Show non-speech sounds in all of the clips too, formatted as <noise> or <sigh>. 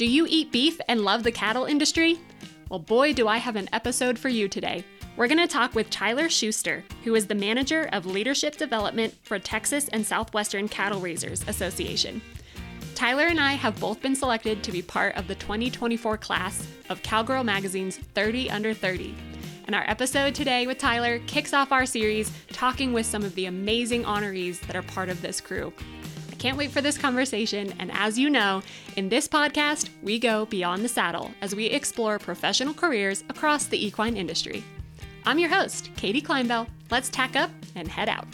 Do you eat beef and love the cattle industry? Well, boy, do I have an episode for you today. We're going to talk with Tyler Schuster, who is the manager of leadership development for Texas and Southwestern Cattle Raisers Association. Tyler and I have both been selected to be part of the 2024 class of Cowgirl Magazine's 30 Under 30. And our episode today with Tyler kicks off our series talking with some of the amazing honorees that are part of this crew. Can't wait for this conversation. And as you know, in this podcast, we go beyond the saddle as we explore professional careers across the equine industry. I'm your host, Katie Kleinbell. Let's tack up and head out.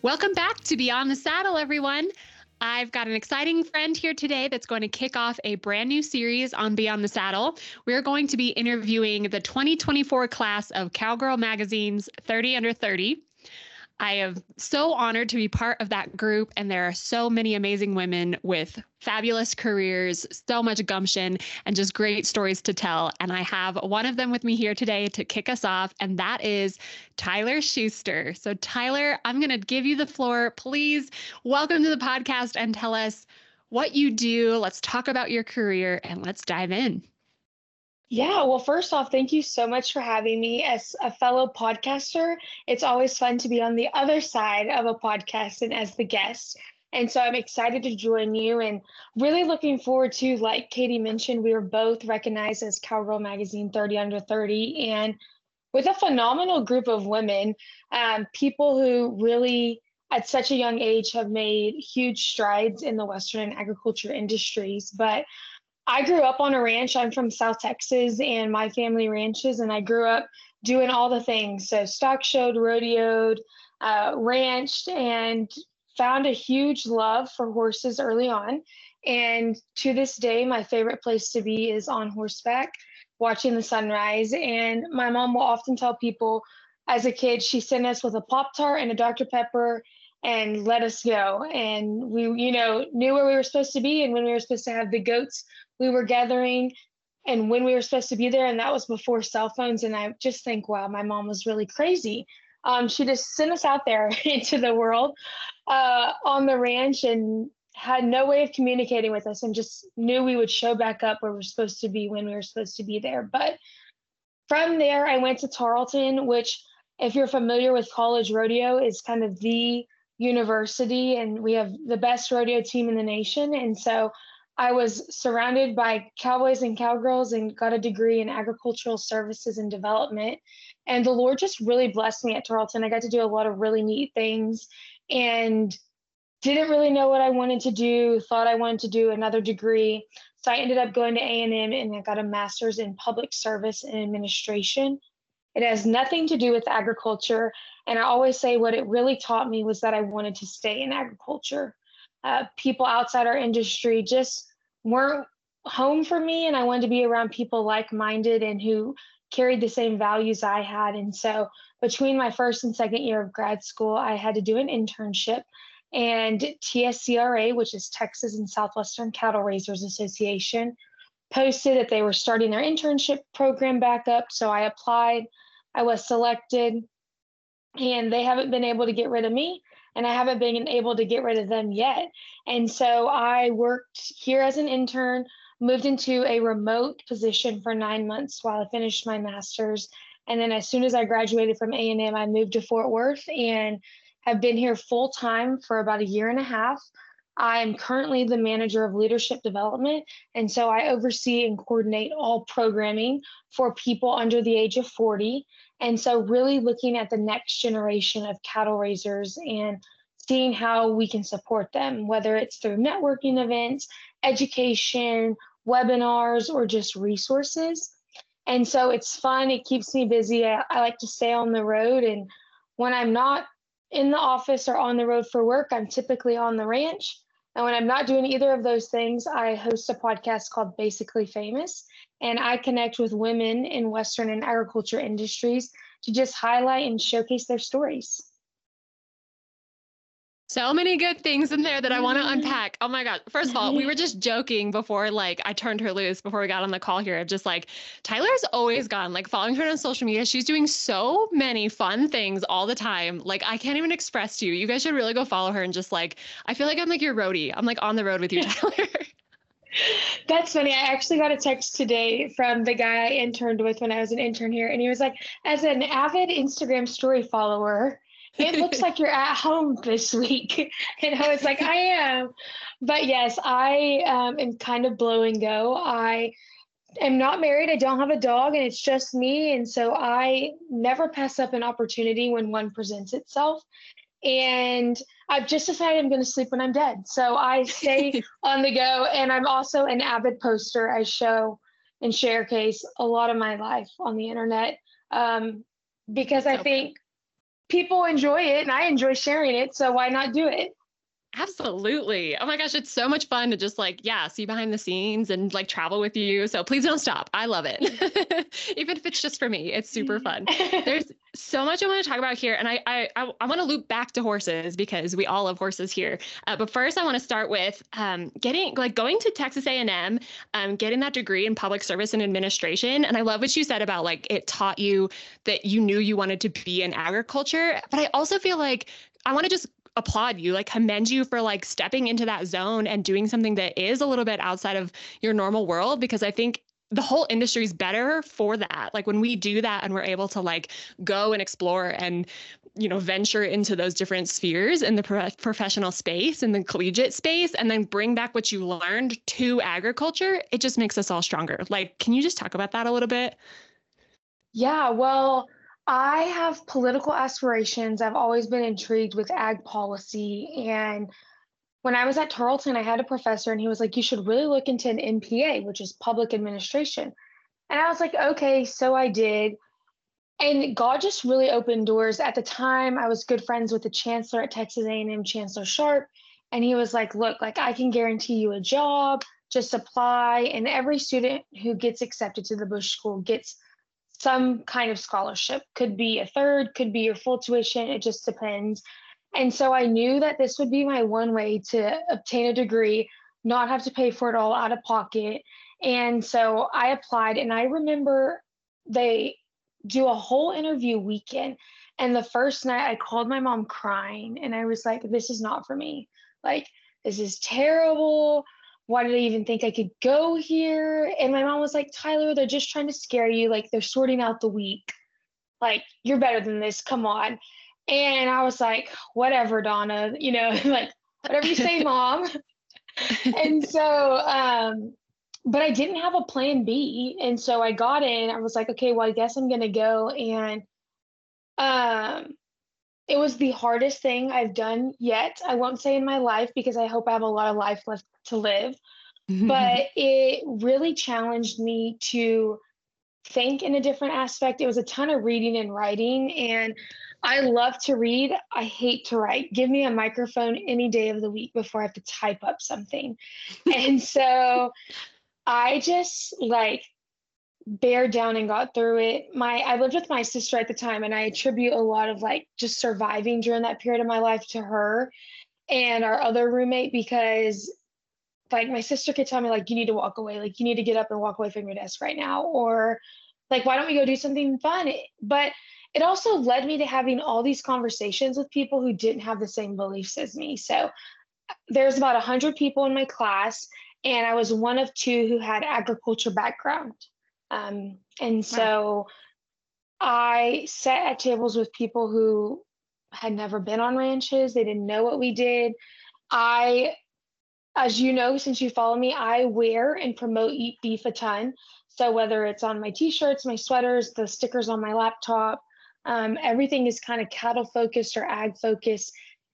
Welcome back to Beyond the Saddle, everyone. I've got an exciting friend here today that's going to kick off a brand new series on Beyond the Saddle. We're going to be interviewing the 2024 class of Cowgirl Magazine's 30 Under 30. I am so honored to be part of that group, and there are so many amazing women with fabulous careers, so much gumption, and just great stories to tell. And I have one of them with me here today to kick us off, and that is Tyler Schuster. So, Tyler, I'm going to give you the floor. Please welcome to the podcast and tell us what you do. Let's talk about your career and let's dive in. Yeah, well, first off, thank you so much for having me as a fellow podcaster. It's always fun to be on the other side of a podcast and as the guest. And so I'm excited to join you and really looking forward to, like Katie mentioned, we were both recognized as Cowgirl Magazine 30 Under 30 and with a phenomenal group of women, um, people who really at such a young age have made huge strides in the Western agriculture industries. But I grew up on a ranch. I'm from South Texas, and my family ranches, and I grew up doing all the things. So stock showed, rodeoed, uh, ranched, and found a huge love for horses early on. And to this day, my favorite place to be is on horseback, watching the sunrise. And my mom will often tell people, as a kid, she sent us with a Pop Tart and a Dr. Pepper and let us go. And we, you know, knew where we were supposed to be and when we were supposed to have the goats we were gathering and when we were supposed to be there. And that was before cell phones. And I just think, wow, my mom was really crazy. Um, she just sent us out there <laughs> into the world uh, on the ranch and had no way of communicating with us and just knew we would show back up where we're supposed to be when we were supposed to be there. But from there, I went to Tarleton, which, if you're familiar with college rodeo, is kind of the university, and we have the best rodeo team in the nation. And so I was surrounded by cowboys and cowgirls and got a degree in agricultural services and development. And the Lord just really blessed me at Tarleton. I got to do a lot of really neat things and didn't really know what I wanted to do, thought I wanted to do another degree. So I ended up going to A&M and I got a master's in public service and administration. It has nothing to do with agriculture. And I always say what it really taught me was that I wanted to stay in agriculture uh, people outside our industry just weren't home for me and i wanted to be around people like-minded and who carried the same values i had. And so between my first and second year of grad school i had to do an internship and tscra which is texas and southwestern cattle raisers association posted that they were starting their internship program back up. So i applied i was selected and they haven't been able to get rid of me and I haven't been able to get rid of them yet. And so I worked here as an intern, moved into a remote position for nine months while I finished my master's. And then as soon as I graduated from A&M, I moved to Fort Worth and have been here full time for about a year and a half. I'm currently the manager of leadership development, and so I oversee and coordinate all programming for people under the age of 40. And so, really looking at the next generation of cattle raisers and seeing how we can support them, whether it's through networking events, education, webinars, or just resources. And so it's fun, it keeps me busy. I, I, like to stay on the road. And when I'm not in the office or on the road for work, I'm typically on the ranch. And when I'm not doing either of those things, I host a podcast called Basically Famous and I connect with women in Western and agriculture industries to just highlight and showcase their stories. So many good things in there that I want to mm-hmm. unpack. Oh my God. First of all, we were just joking before like I turned her loose before we got on the call here. Just like Tyler's always gone, like following her on social media. She's doing so many fun things all the time. Like I can't even express to you. You guys should really go follow her and just like I feel like I'm like your roadie. I'm like on the road with you, <laughs> Tyler. That's funny. I actually got a text today from the guy I interned with when I was an intern here, and he was like, as an avid Instagram story follower, it <laughs> looks like you're at home this week. <laughs> And I was like, I am. But yes, I um, am kind of blow and go. I am not married. I don't have a dog, and it's just me. And so I never pass up an opportunity when one presents itself. And I've just decided I'm going to sleep when I'm dead. So I stay <laughs> on the go. And I'm also an avid poster. I show and showcase a lot of my life on the internet um, because I think people enjoy it and I enjoy sharing it. So why not do it? Absolutely. Oh my gosh, it's so much fun to just like, yeah, see behind the scenes and like travel with you. So please don't stop. I love it. <laughs> Even if it's just for me, it's super fun. There's so much I want to talk about here. And I I, I, I want to loop back to horses because we all love horses here. Uh, but first I want to start with um, getting like going to Texas A&M, um, getting that degree in public service and administration. And I love what you said about like it taught you that you knew you wanted to be in agriculture. But I also feel like I want to just applaud you, like commend you for like stepping into that zone and doing something that is a little bit outside of your normal world because I think the whole industry is better for that. Like when we do that and we're able to like go and explore and you know venture into those different spheres in the pro- professional space and the collegiate space and then bring back what you learned to agriculture, it just makes us all stronger. Like can you just talk about that a little bit? Yeah, well, I have political aspirations. I've always been intrigued with ag policy. And when I was at Tarleton, I had a professor and he was like, You should really look into an MPA, which is public administration. And I was like, Okay, so I did. And God just really opened doors. At the time, I was good friends with the chancellor at Texas A&M, Chancellor Sharp, and he was like, "Look, like I can guarantee you a job. Just apply." And every student who gets accepted to the Bush School gets some kind of scholarship. Could be a third, could be your full tuition, it just depends. And so I knew that this would be my one way to obtain a degree, not have to pay for it all out of pocket. And so I applied, and I remember they do a whole interview weekend. And the first night I called my mom crying, and I was like, this is not for me. Like, this is terrible why did I even think I could go here? And my mom was like, Tyler, they're just trying to scare you. Like they're sorting out the week. Like, you're better than this. Come on. And I was like, whatever, Donna, you know, <laughs> like whatever you say, mom. <laughs> and so, um, but I didn't have a plan B. And so I got in, I was like, okay, well, I guess I'm gonna go. And um it was the hardest thing I've done yet. I won't say in my life because I hope I have a lot of life left to live. but <laughs> it really challenged me to think in a different aspect. It was a ton of reading and writing, and I love to read. I hate to write. Give me a microphone any day of the week before I have to type up something. <laughs> and so I just like bear down and got through it. My I lived with my sister at the time and I attribute a lot of like just surviving during that period of my life to her and our other roommate because like my sister could tell me like you need to walk away, like you need to get up and walk away from your desk right now or like why don't we go do something fun? But it also led me to having all these conversations with people who didn't have the same beliefs as me. So there's about 100 people in my class and I was one of two who had agriculture background. Um, and so I sat at tables with people who had never been on ranches, they didn't know what we did. I, as you know, since you follow me, I wear and promote Eat Beef a ton. So whether it's on my t shirts, my sweaters, the stickers on my laptop, um, everything is kind of cattle focused or ag focused.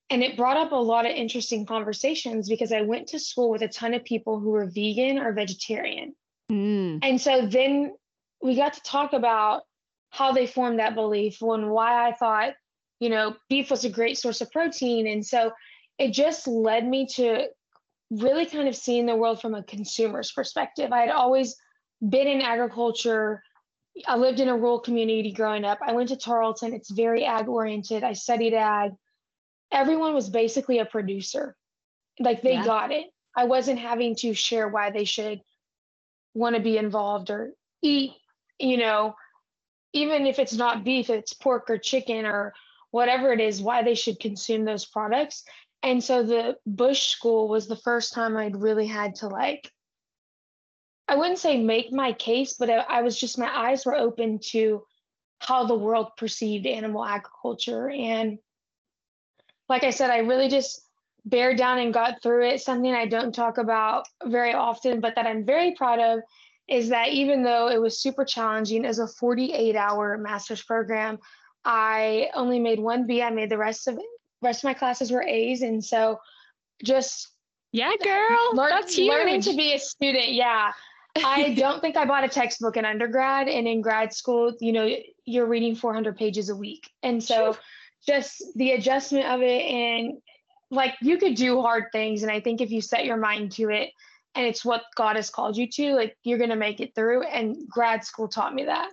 And it brought up a lot of interesting conversations because I went to school with a ton of people who were vegan or vegetarian. Mm. And so then we got to talk about how they formed that belief and why I thought, you know, beef was a great source of protein. And so it just led me to really kind of seeing the world from a consumer's perspective. I had always been in agriculture. I lived in a rural community growing up. I went to Tarleton. It's very ag oriented. I studied ag. everyone was basically a producer. Like they yeah. got it. I wasn't having to share why they should want to be involved or eat, you know, even if it's not beef, it's pork or chicken or whatever it is, why they should consume those products. And so the Bush School was the first time I'd really had to like, I wouldn't say make my case, but I, I was just, my eyes were open to how the world perceived animal agriculture. And like I said, I really just bear down and got through it. Something I don't talk about very often, but that I'm very proud of is that even though it was super challenging as a 48 hour master's program, I only made one B. I made the rest of rest of my classes were A's, and so just yeah, girl, learn, that's huge. Learning to be a student, yeah. I <laughs> don't think I bought a textbook in undergrad, and in grad school, you know, you're reading 400 pages a week, and so just the adjustment of it, and like you could do hard things, and I think if you set your mind to it, and it's what God has called you to, like you're gonna make it through. And grad school taught me that.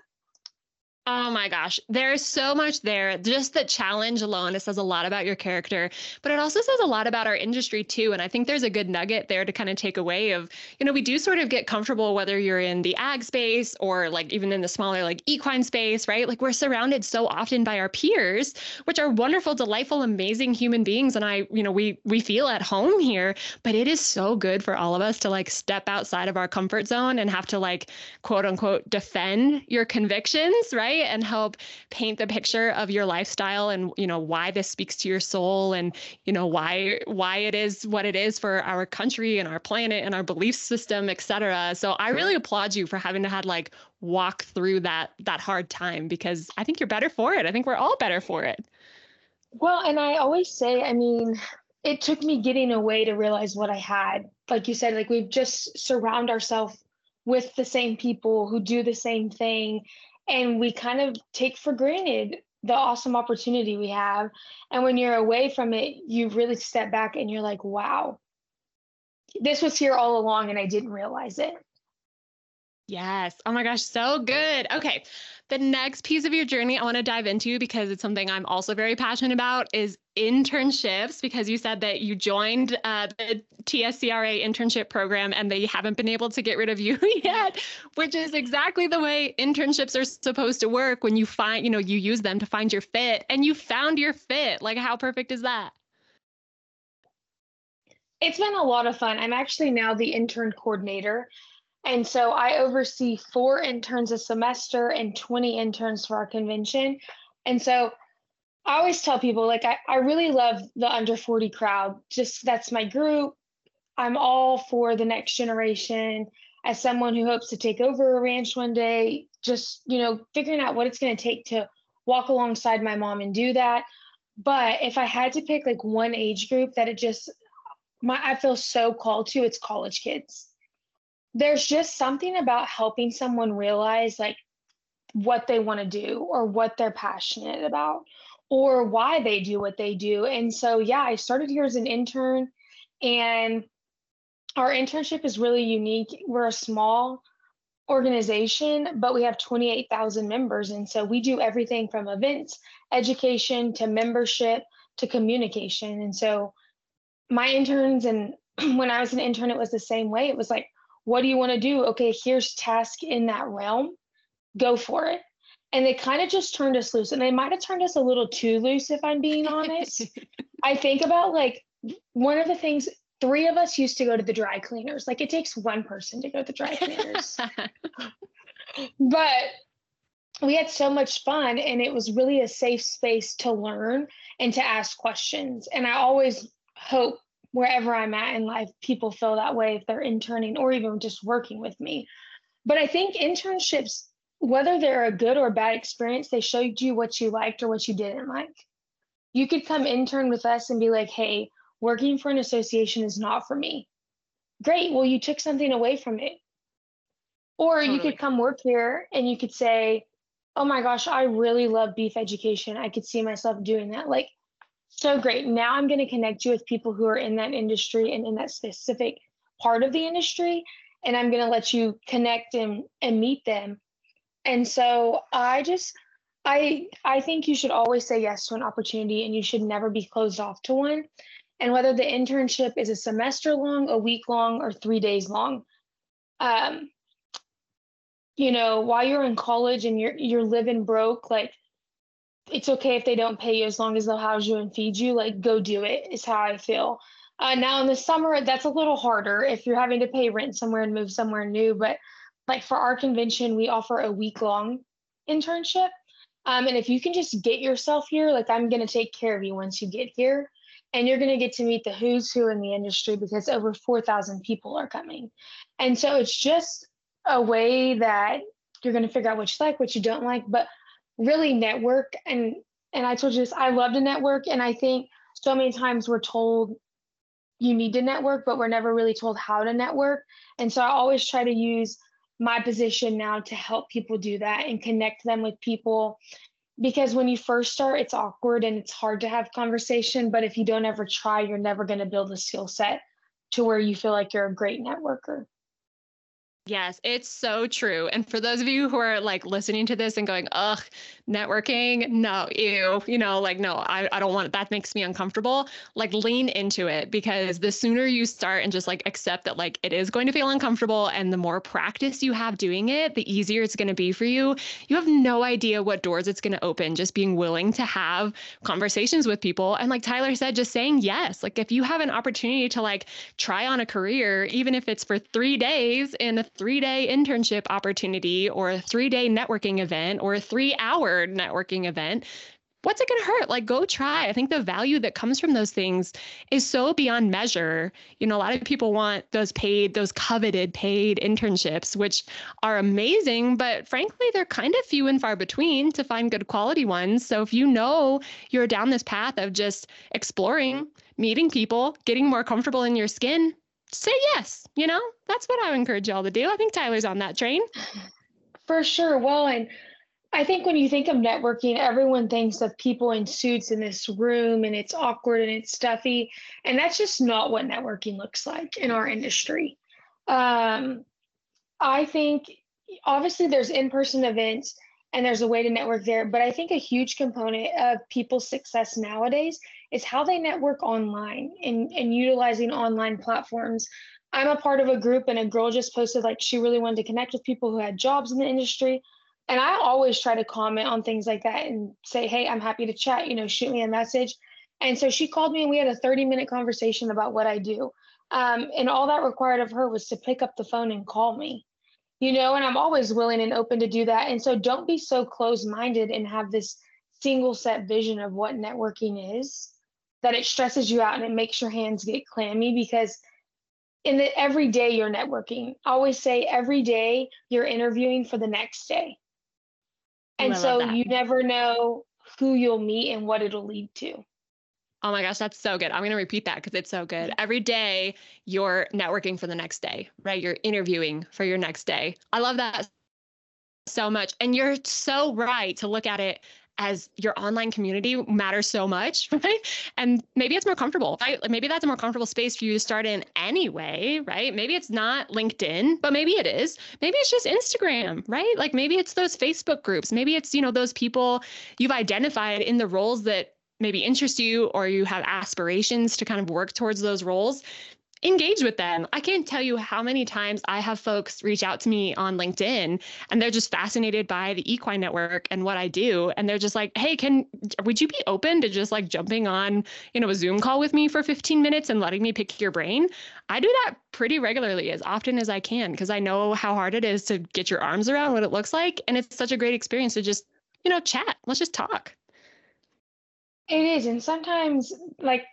Oh my gosh, there's so much there. Just the challenge alone, it says a lot about your character, but it also says a lot about our industry too. And I think there's a good nugget there to kind of take away of, you know, we do sort of get comfortable whether you're in the ag space or like even in the smaller like equine space, right? Like we're surrounded so often by our peers, which are wonderful, delightful, amazing human beings. And I, you know, we we feel at home here, but it is so good for all of us to like step outside of our comfort zone and have to like quote unquote defend your convictions, right? And help paint the picture of your lifestyle and you know why this speaks to your soul and you know why why it is what it is for our country and our planet and our belief system etc so i really applaud you for having to had like walk through that that hard time because i think you're better for it. I think we're all better for it. Well and i always say i mean it took me getting away to realize what i had. Like you said like we just surround ourselves with the same people who do the same thing and we kind of take for granted the awesome opportunity we have. And when you're away from it you really step back and you're like wow this was here all along and i didn't realize it Yes. Oh my gosh, so good. Okay. The next piece of your journey I want to dive into because it's something I'm also very passionate about is internships because you said that you joined uh, the TSCRA internship program and they haven't been able to get rid of you <laughs> yet, which is exactly the way internships are supposed to work when you find, you know, you use them to find your fit and you found your fit. Like how perfect is that? It's been a lot of fun. I'm actually now the intern coordinator. And so I oversee four interns a semester and 20 interns for our convention. And so I always tell people, like, I, I really love the under 40 crowd. Just that's my group. I'm all for the next generation. As someone who hopes to take over a ranch one day, just, you know, figuring out what it's going to take to walk alongside my mom and do that. But if I had to pick like one age group that it just, my, I feel so called to, it's college kids there's just something about helping someone realize like what they want to do or what they're passionate about or why they do what they do. And so, yeah, I started here as an intern, and our internship is really unique. We're a small organization, but we have 28,000 members. And so we do everything from events, education to membership to communication. And so my interns, and <clears throat> when I was an intern, it was the same way. It was like, what do you want to do? Okay, here's task in that realm. Go for it. And they kind of just turned us loose. And they might have turned us a little too loose, if I'm being honest. <laughs> I think about like one of the things three of us used to go to the dry cleaners. Like it takes one person to go to the dry cleaners. <laughs> but we had so much fun and it was really a safe space to learn and to ask questions. And I always hope wherever I'm at in life, people feel that way if they're interning or even just working with me. But I think internships, whether they're a good or bad experience, they showed you what you liked or what you didn't like. You could come intern with us and be like, hey, working for an association is not for me. Great. Well, you took something away from it. Or totally. you could come work here and you could say, oh my gosh, I really love beef education. I could see myself doing that. Like so great. Now I'm going to connect you with people who are in that industry and in that specific part of the industry. And I'm going to let you connect and, and meet them. And so I just, I I think you should always say yes to an opportunity and you should never be closed off to one. And whether the internship is a semester long, a week long, or three days long, um, you know, while you're in college and you're you're living broke, like it's okay if they don't pay you as long as they'll house you and feed you. Like go do it is how I feel. Uh, now in the summer, that's a little harder if you're having to pay rent somewhere and move somewhere new. But like for our convention, we offer a week long internship. Um, and if you can just get yourself here, like I'm going to take care of you once you get here. And you're going to get to meet the who's who in the industry because over 4,000 people are coming. And so it's just a way that you're going to figure out what you like, what you don't like, but really network. And and I told you this, I love to network. And I think so many times we're told you need to network, but we're never really told how to network. And so I always try to use my position now to help people do that and connect them with people because when you first start it's awkward and it's hard to have conversation but if you don't ever try you're never going to build a skill set to where you feel like you're a great networker Yes, it's so true. And for those of you who are like listening to this and going, ugh, networking, no, ew, you know, like, no, I, I don't want it. That makes me uncomfortable. Like, lean into it because the sooner you start and just like accept that, like, it is going to feel uncomfortable and the more practice you have doing it, the easier it's going to be for you. You have no idea what doors it's going to open just being willing to have conversations with people. And like Tyler said, just saying yes. Like, if you have an opportunity to like try on a career, even if it's for three days in a three day internship opportunity or a three day networking event or a three hour networking event, what's it going to hurt? Like, go try. I think the value that comes from those things is so beyond measure. You know, a lot of people want those paid, those coveted paid internships, which are amazing, but frankly, they're kind of few and far between to find good quality ones. So if you know you're down this path of just exploring, meeting people, getting more comfortable in your skin, say yes. You know, that's what I would encourage y'all to do. I think Tyler's on that train. For sure. Well, and I think when you think of networking, everyone thinks of people in suits in this room and it's awkward and it's stuffy. And that's just not what networking looks like in our industry. Um, I think obviously there's in person events and there's a way to network there, but I think a huge component of people's success nowadays is how they network online and, and utilizing online platforms. I'm a part of a group, and a girl just posted like she really wanted to connect with people who had jobs in the industry. And I always try to comment on things like that and say, hey, I'm happy to chat, you know, shoot me a message. And so she called me and we had a 30 minute conversation about what I do. Um, and all that required of her was to pick up the phone and call me, you know, and I'm always willing and open to do that. And so don't be so close minded and have this single set vision of what networking is that it stresses you out and it makes your hands get clammy because in the every day you're networking. I always say every day you're interviewing for the next day. And so you never know who you'll meet and what it'll lead to. Oh my gosh, that's so good. I'm going to repeat that because it's so good. Every day you're networking for the next day, right? You're interviewing for your next day. I love that so much. And you're so right to look at it as your online community matters so much, <laughs> right? And maybe it's more comfortable, right? Maybe that's a more comfortable space for you to start in anyway, right? Maybe it's not LinkedIn, but maybe it is. Maybe it's just Instagram, right? Like maybe it's those Facebook groups. Maybe it's, you know, those people you've identified in the roles that maybe interest you or you have aspirations to kind of work towards those roles engage with them. I can't tell you how many times I have folks reach out to me on LinkedIn and they're just fascinated by the equine network and what I do and they're just like, "Hey, can would you be open to just like jumping on, you know, a Zoom call with me for 15 minutes and letting me pick your brain?" I do that pretty regularly as often as I can because I know how hard it is to get your arms around what it looks like and it's such a great experience to just, you know, chat. Let's just talk. It is and sometimes like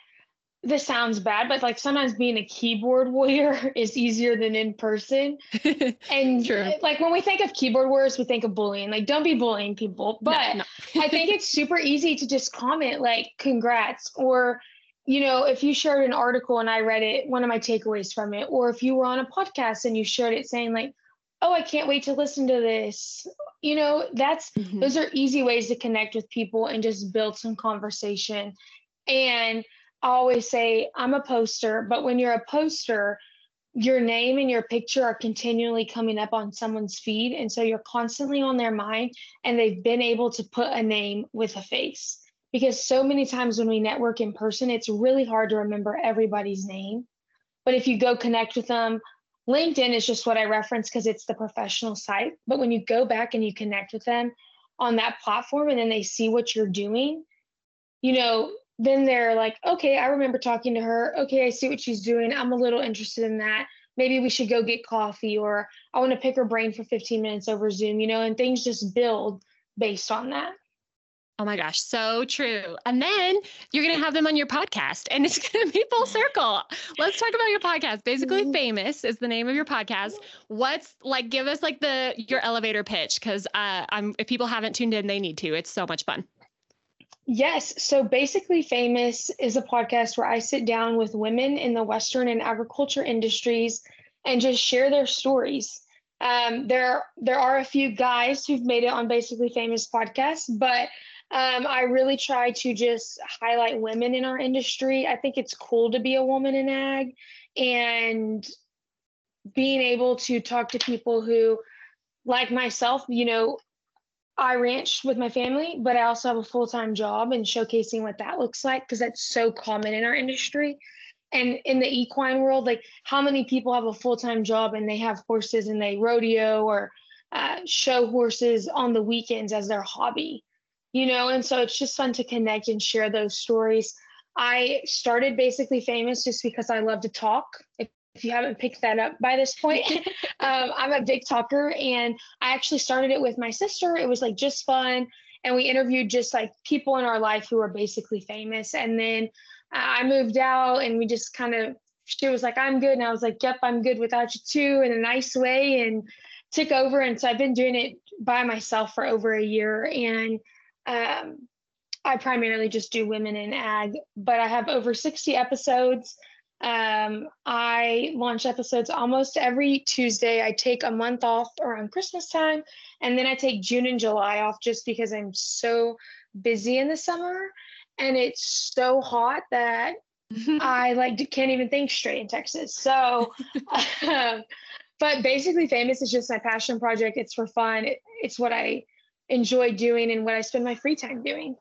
this sounds bad, but like sometimes being a keyboard warrior <laughs> is easier than in person. <laughs> and True. like when we think of keyboard warriors, we think of bullying. Like, don't be bullying people. But no, no. <laughs> I think it's super easy to just comment like congrats or you know, if you shared an article and I read it, one of my takeaways from it, or if you were on a podcast and you shared it saying like, oh, I can't wait to listen to this. You know, that's mm-hmm. those are easy ways to connect with people and just build some conversation. And always say I'm a poster, but when you're a poster, your name and your picture are continually coming up on someone's feed. And so you're constantly on their mind and they've been able to put a name with a face. Because so many times when we network in person, it's really hard to remember everybody's name. But if you go connect with them, LinkedIn is just what I reference because it's the professional site. But when you go back and you connect with them on that platform and then they see what you're doing, you know, then they're like, okay, I remember talking to her. Okay, I see what she's doing. I'm a little interested in that. Maybe we should go get coffee, or I want to pick her brain for 15 minutes over Zoom, you know, and things just build based on that. Oh my gosh, so true. And then you're going to have them on your podcast and it's going to be full circle. Let's talk about your podcast. Basically mm-hmm. Famous is the name of your podcast. What's like give us like the your elevator pitch cuz uh I'm if people haven't tuned in they need to. It's so much fun. Yes. So basically, Famous is a podcast where I sit down with women in the Western and agriculture industries and just share their stories. Um, there, there are a few guys who've made it on Basically Famous podcast, but um, I really try to just highlight women in our industry. I think it's cool to be a woman in ag and being able to talk to people who, like myself, you know, I ranch with my family, but I also have a full time job and showcasing what that looks like because that's so common in our industry. And in the equine world, like how many people have a full time job and they have horses and they rodeo or uh, show horses on the weekends as their hobby, you know? And so it's just fun to connect and share those stories. I started basically famous just because I love to talk. If if you haven't picked that up by this point, <laughs> um, I'm a big talker and I actually started it with my sister. It was like just fun. And we interviewed just like people in our life who are basically famous. And then uh, I moved out and we just kind of, she was like, I'm good. And I was like, yep, I'm good without you too, in a nice way. And took over. And so I've been doing it by myself for over a year. And um, I primarily just do women in ag, but I have over 60 episodes. Um, I launch episodes almost every Tuesday. I take a month off around Christmas time, and then I take June and July off just because I'm so busy in the summer and it's so hot that <laughs> I like can't even think straight in Texas. So, <laughs> um, but basically, famous is just my passion project. It's for fun. It, it's what I enjoy doing and what I spend my free time doing.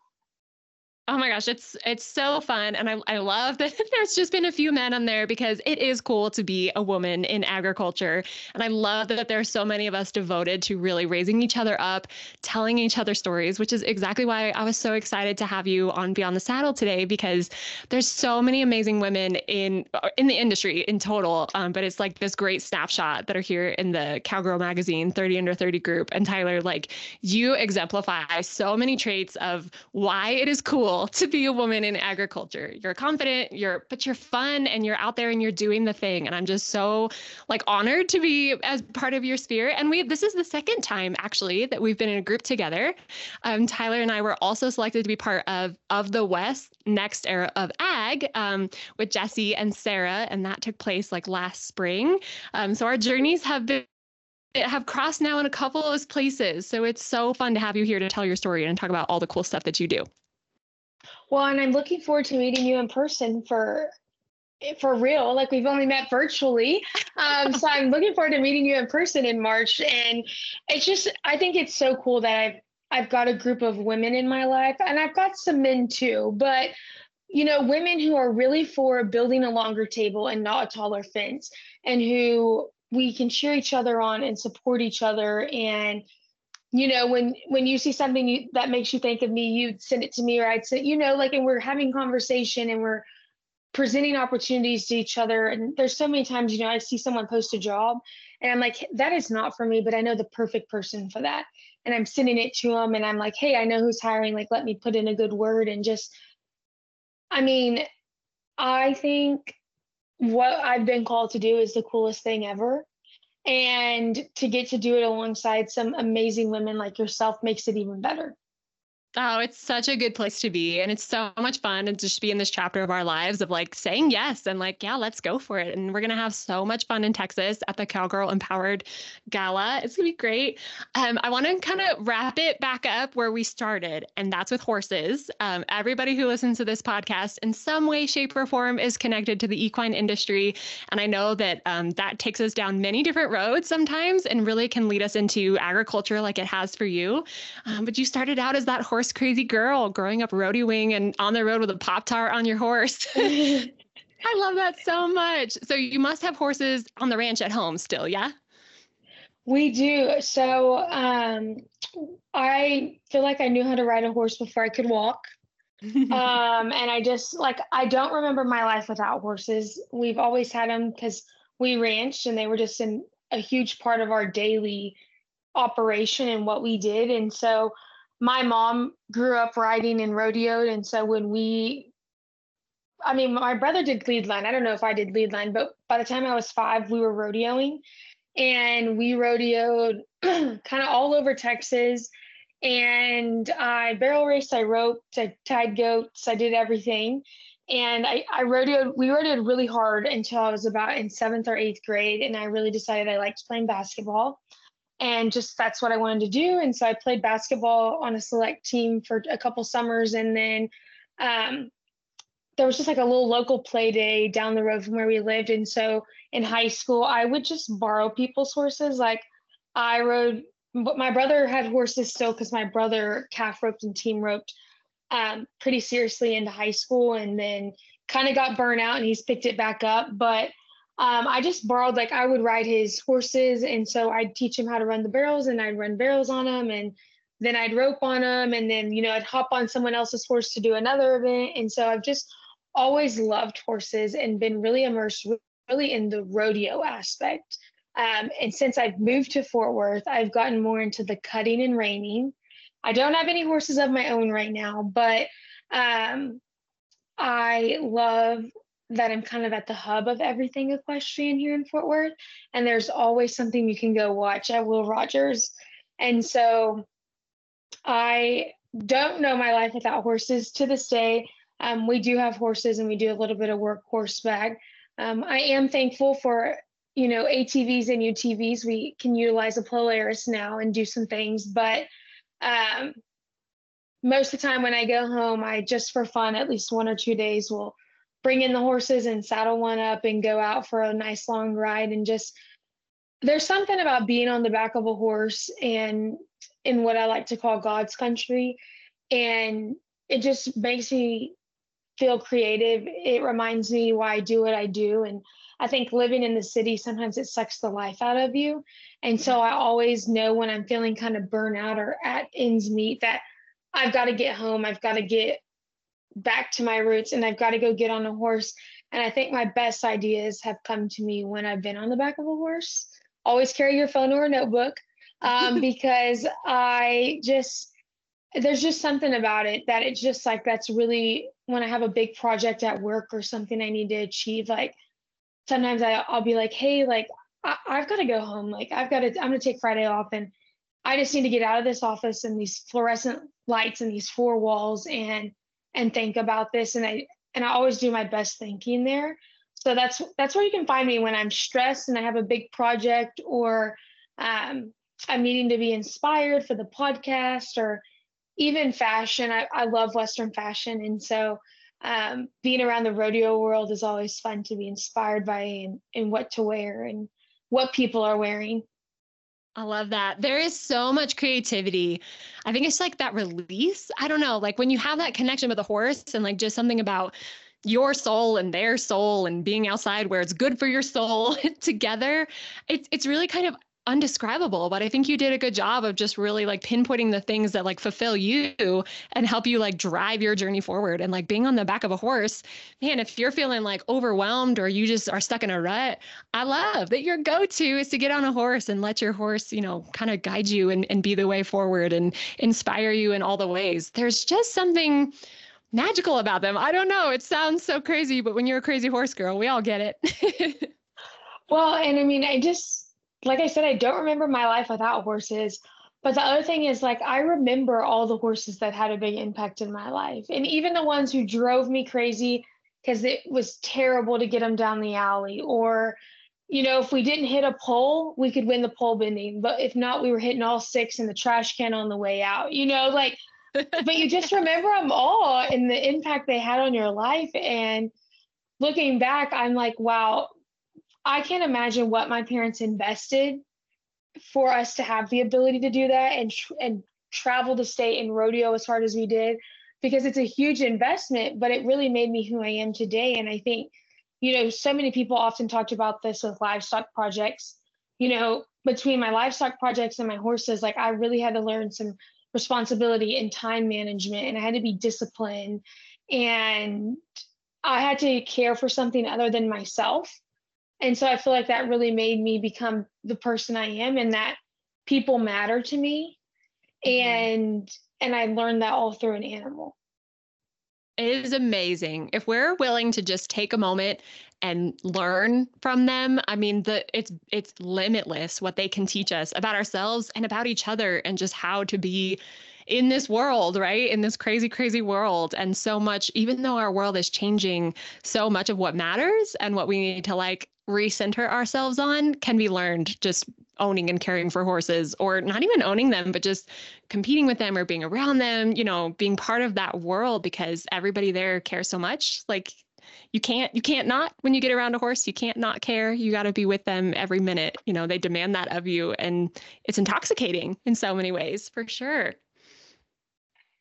Oh my gosh, it's it's so fun. And I, I love <laughs> that there's just been a few men on there because it is cool to be a woman in agriculture. And I love that there's so many of us devoted to really raising each other up, telling each other stories, which is exactly why I was so excited to have you on Beyond the Saddle today because there's so many amazing women in in the industry in total. Um, but it's like this great snapshot that are here in the Cowgirl magazine 30 under 30 group. And Tyler, like you exemplify so many traits of why it is cool cool to be a woman in agriculture. You're confident, you're but you're fun and you're out there and you're doing the thing. And I'm just so like honored to be as part of your sphere. And we this is the second time actually that we've been in a group together. Um, Tyler and I were also selected to be part of of the West next era of ag um, with Jesse and Sarah, and that took place like last spring. Um, so our journeys have been have crossed now in a couple of places. So it's so fun to have you here to tell your story and talk about all the cool stuff that you do. Well, and I'm looking forward to meeting you in person for for real. Like we've only met virtually. Um, so I'm looking forward to meeting you in person in March. And it's just I think it's so cool that I've I've got a group of women in my life and I've got some men too, but you know, women who are really for building a longer table and not a taller fence and who we can cheer each other on and support each other and you know when when you see something you, that makes you think of me you'd send it to me or i'd say you know like and we're having conversation and we're presenting opportunities to each other. And there's so many times you know i see someone post a job and i'm like that is not for me but i know the perfect person for that. And i'm sending it to them and i'm like hey i know who's hiring. Like let me put in a good word and just i mean i think what i've been called to do is the coolest thing ever and to get to do it alongside some amazing women like yourself makes it even better Oh, it's such a good place to be. And it's so much fun to just be in this chapter of our lives of like saying yes and like, yeah, let's go for it. And we're going to have so much fun in Texas at the Cowgirl Empowered Gala. It's going to be great. Um, I want to kind of wrap it back up where we started, and that's with horses. Um, everybody who listens to this podcast in some way, shape, or form is connected to the equine industry. And I know that um, that takes us down many different roads sometimes and really can lead us into agriculture like it has for you. Um, but you started out as that horse horse crazy girl growing up rodeoing and on the road with a Pop Tart on your horse. <laughs> I love that so much. So you must have horses on the ranch at home still, yeah? We do. So um, I feel like I knew how to ride a horse before I could walk. <laughs> um, and I just like, I don't remember my life without horses. We've always had them because we ranched and they were just in a huge part of our daily operation and what we did. And so my mom grew up riding and rodeoed, and so when we I mean, my brother did lead line. I don't know if I did lead line, but by the time I was five, we were rodeoing and we rodeoed <clears throat> kind of all over Texas. And I barrel raced, I roped, I tied goats, I did everything. And I, I rodeoed, we rodeoed really hard until I was about in seventh or eighth grade. And I really decided I liked playing basketball and just that's what I wanted to do. And so I played basketball on a select team for a couple summers, and then um, there was just like a little local play day down the road from where we lived. And so in high school, I would just borrow people's horses. Like I rode, but my brother had horses still because my brother calf roped and team roped um, pretty seriously into high school, and then kind of got burnt out, and he's picked it back up, but um, I just borrowed like I would ride his horses, and so I'd teach him how to run the barrels, and I'd run barrels on him. and then I'd rope on him. and then you know I'd hop on someone else's horse to do another event, and so I've just always loved horses and been really immersed really in the rodeo aspect. Um, and since I've moved to Fort Worth, I've gotten more into the cutting and reining. I don't have any horses of my own right now, but um, I love that I'm kind of at the hub of everything equestrian here in Fort Worth. And there's always something you can go watch at Will Rogers. And so I don't know my life without horses to this day. Um, we do have horses and we do a little bit of work horseback. Um, I am thankful for, you know, ATVs and UTVs. We can utilize a Polaris now and do some things, but um, most of the time when I go home, I just for fun, at least one or two days, will bring in the horses and saddle one up and go out for a nice long ride and just there's something about being on the back of a horse and in what I like to call God's country and it just makes me feel creative. It reminds me why I do what I do and I think living in the city sometimes it sucks the life out of you. And so I always know when I'm feeling kind of burnout or at ends meet that I've got to get home. I've got to get back to my roots and I've got to go get on a horse. And I think my best ideas have come to me when I've been on the back of a horse. Always carry your phone or a notebook um, <laughs> because I just, there's just something about it that it's just like that's really when I have a big project at work or something I need to achieve. Like sometimes I, I'll be like, hey, like I, I've got to go home. Like I've got to, I'm going to take Friday off and I just need to get out of this office and these fluorescent lights and these four walls and and think about this and i and i always do my best thinking there. So that's that's where you can find me when i'm stressed and i have a big project or um, i'm needing to be inspired for the podcast or even fashion. I, I love western fashion and so um, being around the rodeo world is always fun to be inspired by and, and what to wear and what people are wearing I love that. There is so much creativity. I think it's like that release. I don't know, like when you have that connection with a horse and like just something about your soul and their soul and being outside where it's good for your soul <laughs> together, it's it's really kind of undescribable but i think you did a good job of just really like pinpointing the things that like fulfill you and help you like drive your journey forward. And like being on the back of a horse man if you're feeling like overwhelmed or you just are stuck in a rut i love that your go-to is to get on a horse and let your horse you know kind of guide you and, and be the way forward and inspire you in all the ways. There's just something magical about them. I don't know. It sounds so crazy but when you're a crazy horse girl we all get it. <laughs> Well and i mean i just like I said, I don't remember my life without horses. But the other thing is, like, I remember all the horses that had a big impact in my life. And even the ones who drove me crazy because it was terrible to get them down the alley. Or, you know, if we didn't hit a pole, we could win the pole bending. But if not, we were hitting all six in the trash can on the way out. You know, like, <laughs> but you just remember them all and the impact they had on your life. And looking back, I'm like, wow, I can't imagine what my parents invested for us to have the ability to do that and and travel the state and rodeo as hard as we did because it's a huge investment but it really made me who i am today. And i think you know so many people often talked about this with livestock projects you know between my livestock projects and my horses like i really had to learn some responsibility and time management and i had to be disciplined and i had to care for something other than myself and so i feel like that really made me become the person i am and that people matter to me mm-hmm. and and i learned that all through an animal it is amazing if we're willing to just take a moment and learn from them i mean the it's it's limitless what they can teach us about ourselves and about each other and just how to be in this world, right? In this crazy, crazy world. And so much, even though our world is changing, so much of what matters and what we need to like recenter ourselves on can be learned just owning and caring for horses or not even owning them but just competing with them or being around them you know being part of that world because everybody there cares so much. Like you can't you can't not when you get around a horse you can't not care. You got to be with them every minute. You know they demand that of you and it's intoxicating in so many ways for sure.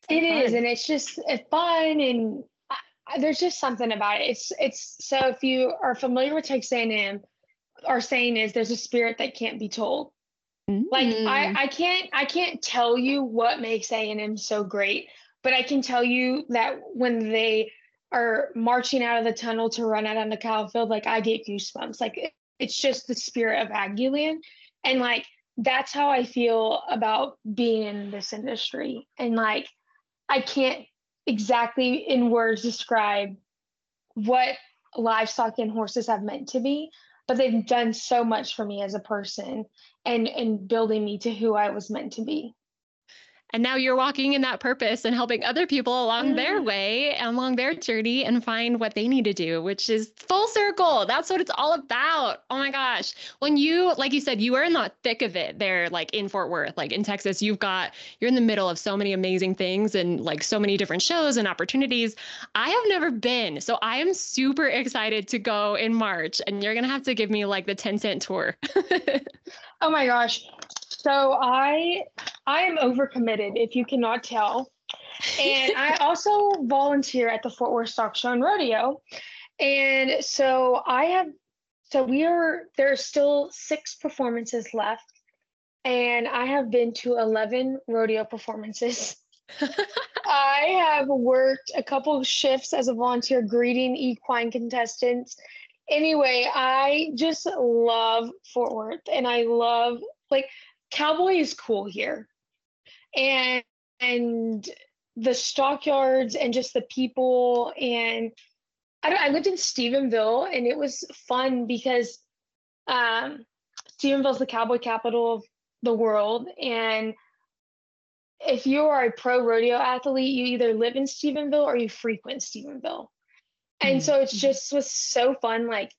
It is, and it's just it's fun, and there's just something about it. It's it's so if you are familiar with Texas A&M, our saying is there's a spirit that can't be told. Mm-hmm. Like I mm. I can't I can't tell you what makes A&M so great, but I can tell you that when they are marching out of the tunnel to run out on the Kyle Field, like I get goosebumps. Like it, it's just the spirit of Aggieland, and like that's how I feel about being in this industry, and like I can't exactly in words describe what livestock and horses have meant to me, but they've done so much for me as a person and and building me to who I was meant to be and now you're walking in that purpose and helping other people along their way and along their journey and find what they need to do which is full circle. That's what it's all about. Oh my gosh. When you like you said you are in the thick of it there like in fort worth like in texas you've got you're in the middle of so many amazing things and like so many different shows and opportunities. I have never been so i am super excited to go in march and you're gonna have to give me like the 10 cent tour. <laughs> Oh my gosh. So I I am overcommitted, if you cannot tell. And I <laughs> also volunteer at the Fort Worth Stock Show and Rodeo. And so I have so we are there are still six performances left. And I have been to 11 rodeo performances. <laughs> I have worked a couple shifts as a volunteer greeting equine contestants. Anyway, I just love Fort Worth and I love like cowboy is cool here and and the stockyards and just the people. And I, I lived in Stephenville and it was fun because um, Stephenville's the cowboy capital of the world. And if you are a pro rodeo athlete you either live in Stephenville or you frequent Stephenville. And mm-hmm. so it's just was so fun like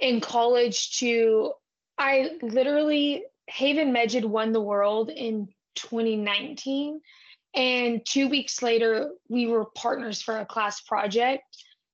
in college to I literally Haven Meged won the world in 2019. And two weeks later, we were partners for a class project.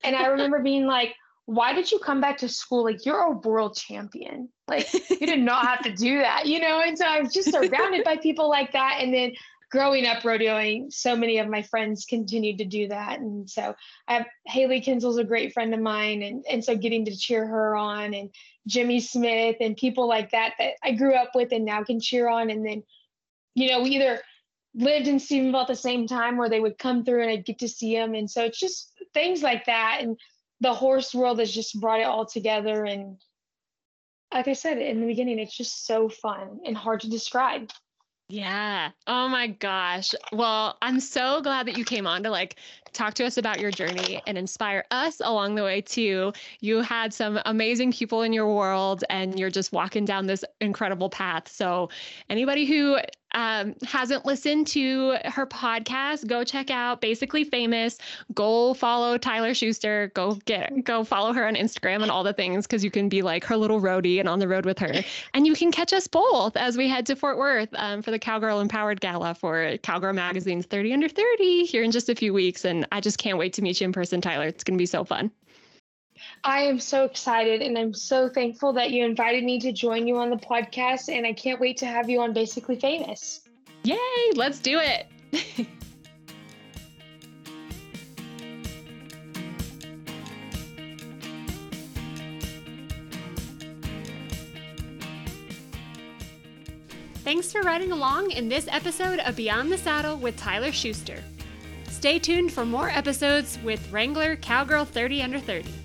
And I remember <laughs> being like, why did you come back to school? Like, you're a world champion. Like, you did not have to do that, you know? And so I was just surrounded by people like that. And then growing up rodeoing, so many of my friends continued to do that. And so I have Hailey Kinsel's a great friend of mine. And, and so getting to cheer her on and Jimmy Smith and people like that that I grew up with and now can cheer on. And then, you know, we either lived in Stephenville at the same time or they would come through and I'd get to see them. And so it's just things like that. And the horse world has just brought it all together. And like I said in the beginning, it's just so fun and hard to describe. Yeah. Oh my gosh. Well, I'm so glad that you came on to like talk to us about your journey and inspire us along the way too. You had some amazing people in your world and you're just walking down this incredible path. So, anybody who um, hasn't listened to her podcast, go check out Basically Famous. Go follow Tyler Schuster. Go get go follow her on Instagram and all the things because you can be like her little roadie and on the road with her. And you can catch us both as we head to Fort Worth um, for the Cowgirl Empowered Gala for Cowgirl Magazine's 30 Under 30 here in just a few weeks. And I just can't wait to meet you in person, Tyler. It's going to be so fun. I am so excited and I'm so thankful that you invited me to join you on the podcast. And I can't wait to have you on Basically Famous. Yay, let's do it. <laughs> Thanks for riding along in this episode of Beyond the Saddle with Tyler Schuster. Stay tuned for more episodes with Wrangler Cowgirl 30 Under 30.